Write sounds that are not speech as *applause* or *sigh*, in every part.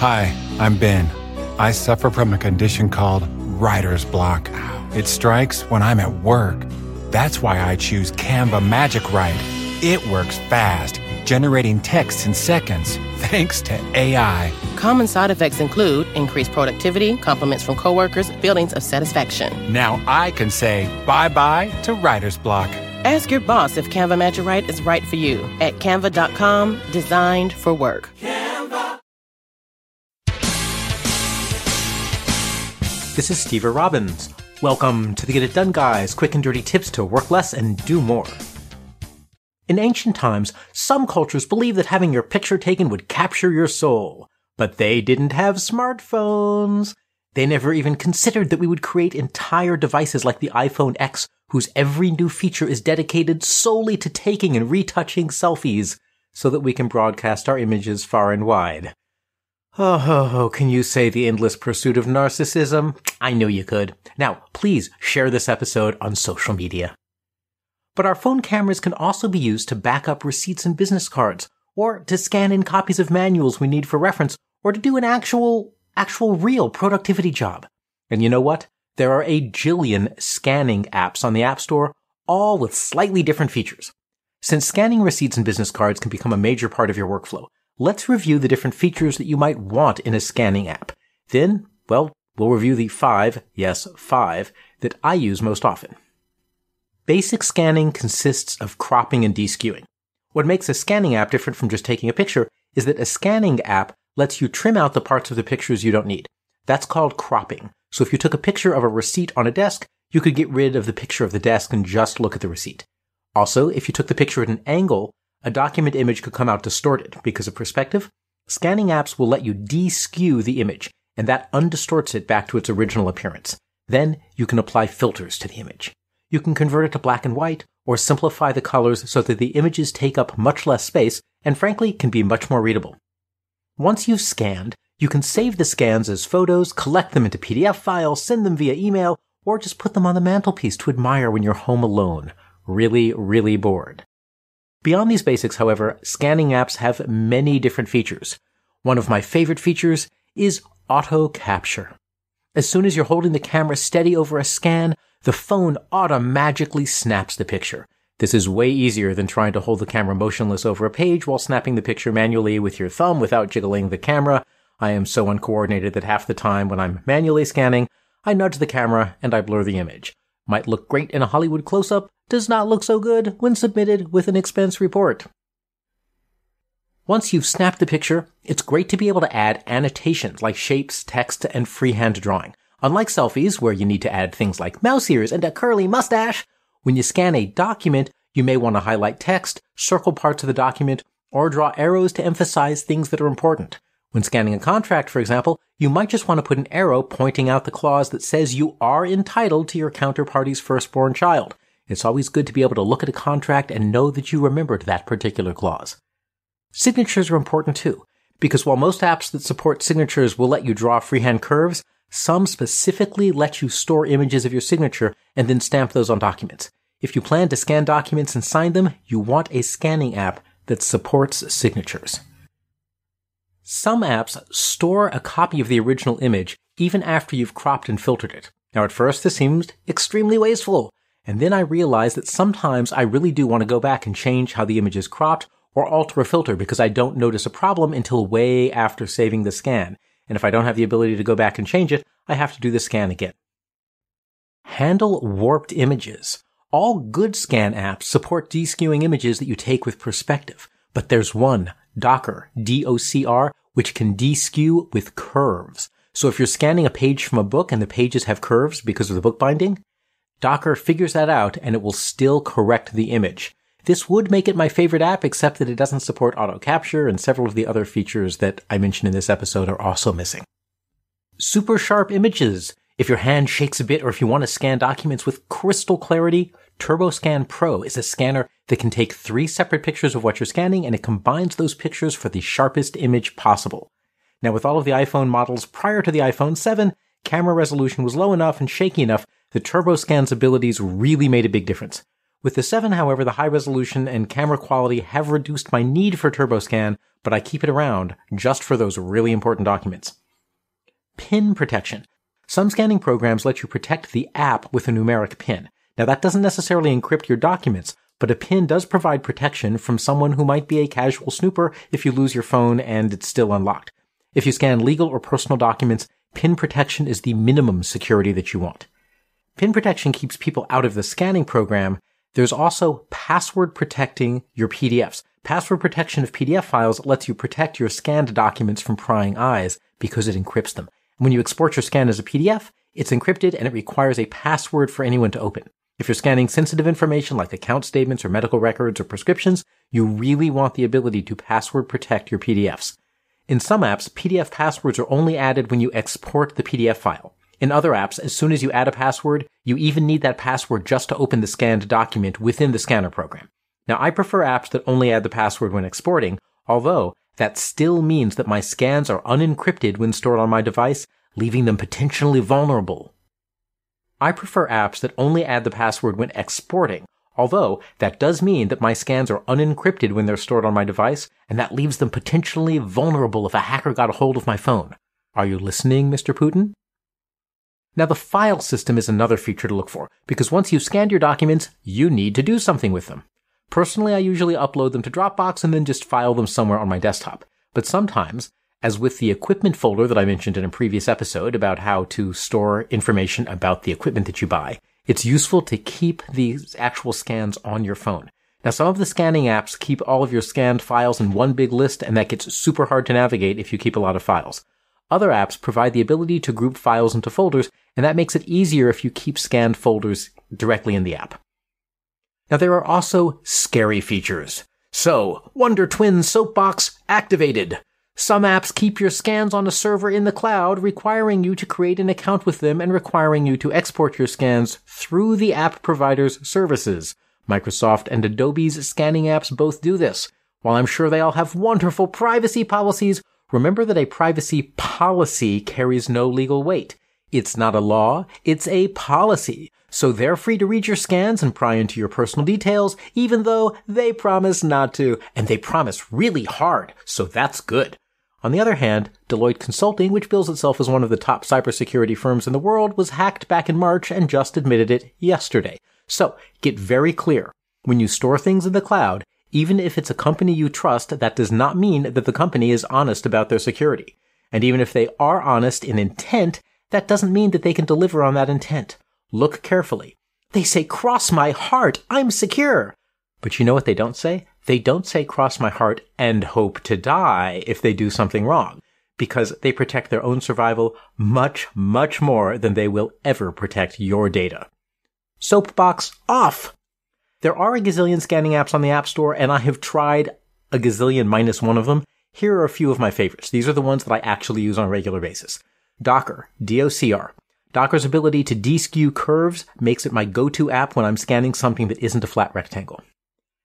Hi, I'm Ben. I suffer from a condition called writer's block. It strikes when I'm at work. That's why I choose Canva Magic Write. It works fast, generating text in seconds, *laughs* thanks to AI. Common side effects include increased productivity, compliments from coworkers, feelings of satisfaction. Now I can say bye bye to writer's block. Ask your boss if Canva Magic Write is right for you at canva.com, designed for work. This is Steve Robbins. Welcome to the Get It Done Guys, quick and dirty tips to work less and do more. In ancient times, some cultures believed that having your picture taken would capture your soul. But they didn't have smartphones. They never even considered that we would create entire devices like the iPhone X, whose every new feature is dedicated solely to taking and retouching selfies, so that we can broadcast our images far and wide. Oh, oh, oh, can you say the endless pursuit of narcissism? I knew you could. Now, please share this episode on social media. But our phone cameras can also be used to back up receipts and business cards, or to scan in copies of manuals we need for reference, or to do an actual, actual real productivity job. And you know what? There are a jillion scanning apps on the App Store, all with slightly different features. Since scanning receipts and business cards can become a major part of your workflow, let's review the different features that you might want in a scanning app. Then, well, we'll review the five, yes, five, that I use most often. Basic scanning consists of cropping and deskewing. What makes a scanning app different from just taking a picture is that a scanning app lets you trim out the parts of the pictures you don't need. That's called cropping. So if you took a picture of a receipt on a desk, you could get rid of the picture of the desk and just look at the receipt. Also, if you took the picture at an angle, a document image could come out distorted because of perspective. Scanning apps will let you deskew the image, and that undistorts it back to its original appearance. Then you can apply filters to the image. You can convert it to black and white, or simplify the colors so that the images take up much less space, and frankly, can be much more readable. Once you've scanned, you can save the scans as photos, collect them into PDF files, send them via email, or just put them on the mantelpiece to admire when you're home alone, really, really bored. Beyond these basics, however, scanning apps have many different features. One of my favorite features is auto capture. As soon as you're holding the camera steady over a scan, the phone automatically snaps the picture. This is way easier than trying to hold the camera motionless over a page while snapping the picture manually with your thumb without jiggling the camera. I am so uncoordinated that half the time when I'm manually scanning, I nudge the camera and I blur the image. Might look great in a Hollywood close-up, does not look so good when submitted with an expense report. Once you've snapped the picture, it's great to be able to add annotations like shapes, text, and freehand drawing. Unlike selfies, where you need to add things like mouse ears and a curly mustache, when you scan a document, you may want to highlight text, circle parts of the document, or draw arrows to emphasize things that are important. When scanning a contract, for example, you might just want to put an arrow pointing out the clause that says you are entitled to your counterparty's firstborn child. It's always good to be able to look at a contract and know that you remembered that particular clause. Signatures are important too, because while most apps that support signatures will let you draw freehand curves, some specifically let you store images of your signature and then stamp those on documents. If you plan to scan documents and sign them, you want a scanning app that supports signatures. Some apps store a copy of the original image even after you've cropped and filtered it. Now at first this seems extremely wasteful, and then I realized that sometimes I really do want to go back and change how the image is cropped or alter a filter because I don't notice a problem until way after saving the scan. And if I don't have the ability to go back and change it, I have to do the scan again. Handle warped images. All good scan apps support deskewing images that you take with perspective, but there's one, Docr, D-O-C-R, which can deskew with curves. So if you're scanning a page from a book and the pages have curves because of the bookbinding, Docr figures that out and it will still correct the image. This would make it my favorite app, except that it doesn't support auto capture and several of the other features that I mentioned in this episode are also missing. Super sharp images. If your hand shakes a bit or if you want to scan documents with crystal clarity, TurboScan Pro is a scanner that can take three separate pictures of what you're scanning and it combines those pictures for the sharpest image possible. Now with all of the iPhone models prior to the iPhone 7, camera resolution was low enough and shaky enough that TurboScan's abilities really made a big difference. With the 7, however, the high resolution and camera quality have reduced my need for TurboScan, but I keep it around just for those really important documents. Pin protection. Some scanning programs let you protect the app with a numeric pin. Now that doesn't necessarily encrypt your documents, but a pin does provide protection from someone who might be a casual snooper if you lose your phone and it's still unlocked. If you scan legal or personal documents, pin protection is the minimum security that you want. Pin protection keeps people out of the scanning program. There's also password protecting your PDFs. Password protection of PDF files lets you protect your scanned documents from prying eyes because it encrypts them. When you export your scan as a PDF, it's encrypted and it requires a password for anyone to open. If you're scanning sensitive information like account statements or medical records or prescriptions, you really want the ability to password protect your PDFs. In some apps, PDF passwords are only added when you export the PDF file. In other apps, as soon as you add a password, you even need that password just to open the scanned document within the scanner program. Now, I prefer apps that only add the password when exporting, although that still means that my scans are unencrypted when stored on my device, leaving them potentially vulnerable. I prefer apps that only add the password when exporting, although that does mean that my scans are unencrypted when they're stored on my device, and that leaves them potentially vulnerable if a hacker got a hold of my phone. Are you listening, Mr. Putin? Now the file system is another feature to look for, because once you've scanned your documents, you need to do something with them. Personally, I usually upload them to Dropbox and then just file them somewhere on my desktop. But sometimes, as with the equipment folder that I mentioned in a previous episode about how to store information about the equipment that you buy, it's useful to keep these actual scans on your phone. Now, some of the scanning apps keep all of your scanned files in one big list, and that gets super hard to navigate if you keep a lot of files. Other apps provide the ability to group files into folders, and that makes it easier if you keep scanned folders directly in the app. Now there are also scary features. So, Wonder Twin Soapbox activated. Some apps keep your scans on a server in the cloud, requiring you to create an account with them and requiring you to export your scans through the app provider's services. Microsoft and Adobe's scanning apps both do this. While I'm sure they all have wonderful privacy policies, remember that a privacy policy carries no legal weight. It's not a law, it's a policy. So they're free to read your scans and pry into your personal details, even though they promise not to, and they promise really hard, so that's good. On the other hand, Deloitte Consulting, which bills itself as one of the top cybersecurity firms in the world, was hacked back in March and just admitted it yesterday. So, get very clear. When you store things in the cloud, even if it's a company you trust, that does not mean that the company is honest about their security. And even if they are honest in intent, that doesn't mean that they can deliver on that intent. Look carefully. They say, cross my heart, I'm secure. But you know what they don't say? They don't say cross my heart and hope to die if they do something wrong, because they protect their own survival much, much more than they will ever protect your data. Soapbox off! There are a gazillion scanning apps on the App Store, and I have tried a gazillion minus one of them. Here are a few of my favorites. These are the ones that I actually use on a regular basis. Docr, D-O-C-R. Docr's ability to deskew curves makes it my go-to app when I'm scanning something that isn't a flat rectangle.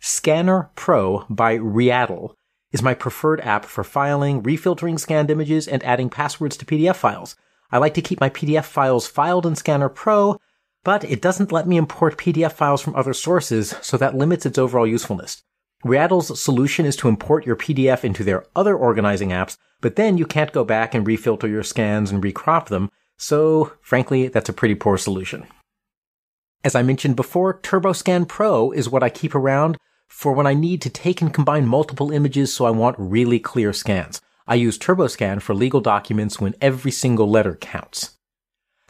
Scanner Pro by Readdle is my preferred app for filing, refiltering scanned images, and adding passwords to PDF files. I like to keep my PDF files filed in Scanner Pro, but it doesn't let me import PDF files from other sources, so that limits its overall usefulness. Readdle's solution is to import your PDF into their other organizing apps, but then you can't go back and refilter your scans and recrop them, so, frankly, that's a pretty poor solution. As I mentioned before, TurboScan Pro is what I keep around for when I need to take and combine multiple images so I want really clear scans. I use TurboScan for legal documents when every single letter counts.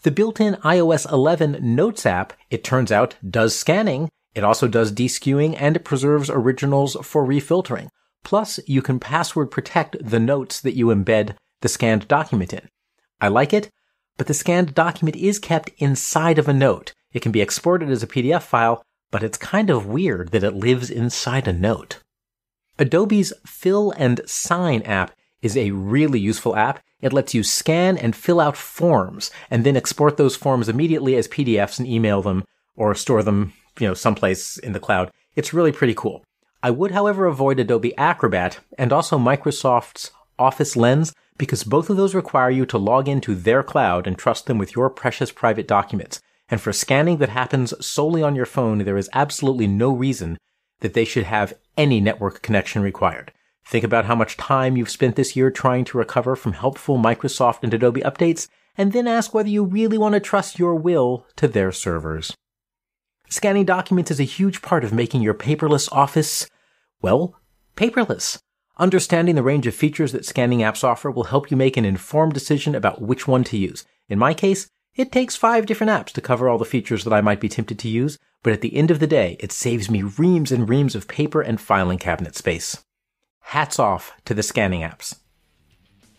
The built-in iOS 11 Notes app, it turns out, does scanning, it also does deskewing, and it preserves originals for refiltering. Plus, you can password protect the notes that you embed the scanned document in. I like it, but the scanned document is kept inside of a note. It can be exported as a PDF file, but it's kind of weird that it lives inside a note. Adobe's Fill and Sign app is a really useful app. It lets you scan and fill out forms and then export those forms immediately as PDFs and email them or store them, you know, someplace in the cloud. It's really pretty cool. I would, however, avoid Adobe Acrobat and also Microsoft's Office Lens because both of those require you to log into their cloud and trust them with your precious private documents. And for scanning that happens solely on your phone, there is absolutely no reason that they should have any network connection required. Think about how much time you've spent this year trying to recover from helpful Microsoft and Adobe updates, and then ask whether you really want to trust your will to their servers. Scanning documents is a huge part of making your paperless office, well, paperless. Understanding the range of features that scanning apps offer will help you make an informed decision about which one to use. In my case, it takes five different apps to cover all the features that I might be tempted to use, but at the end of the day, it saves me reams and reams of paper and filing cabinet space. Hats off to the scanning apps.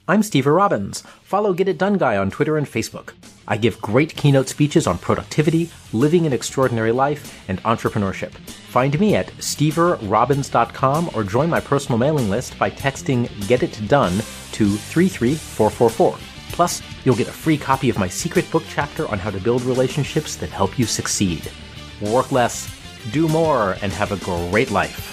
I'm Steve Robbins. Follow Get It Done Guy on Twitter and Facebook. I give great keynote speeches on productivity, living an extraordinary life, and entrepreneurship. Find me at steverobbins.com or join my personal mailing list by texting Get It Done to 33444. Plus, you'll get a free copy of my secret book chapter on how to build relationships that help you succeed. Work less, do more, and have a great life.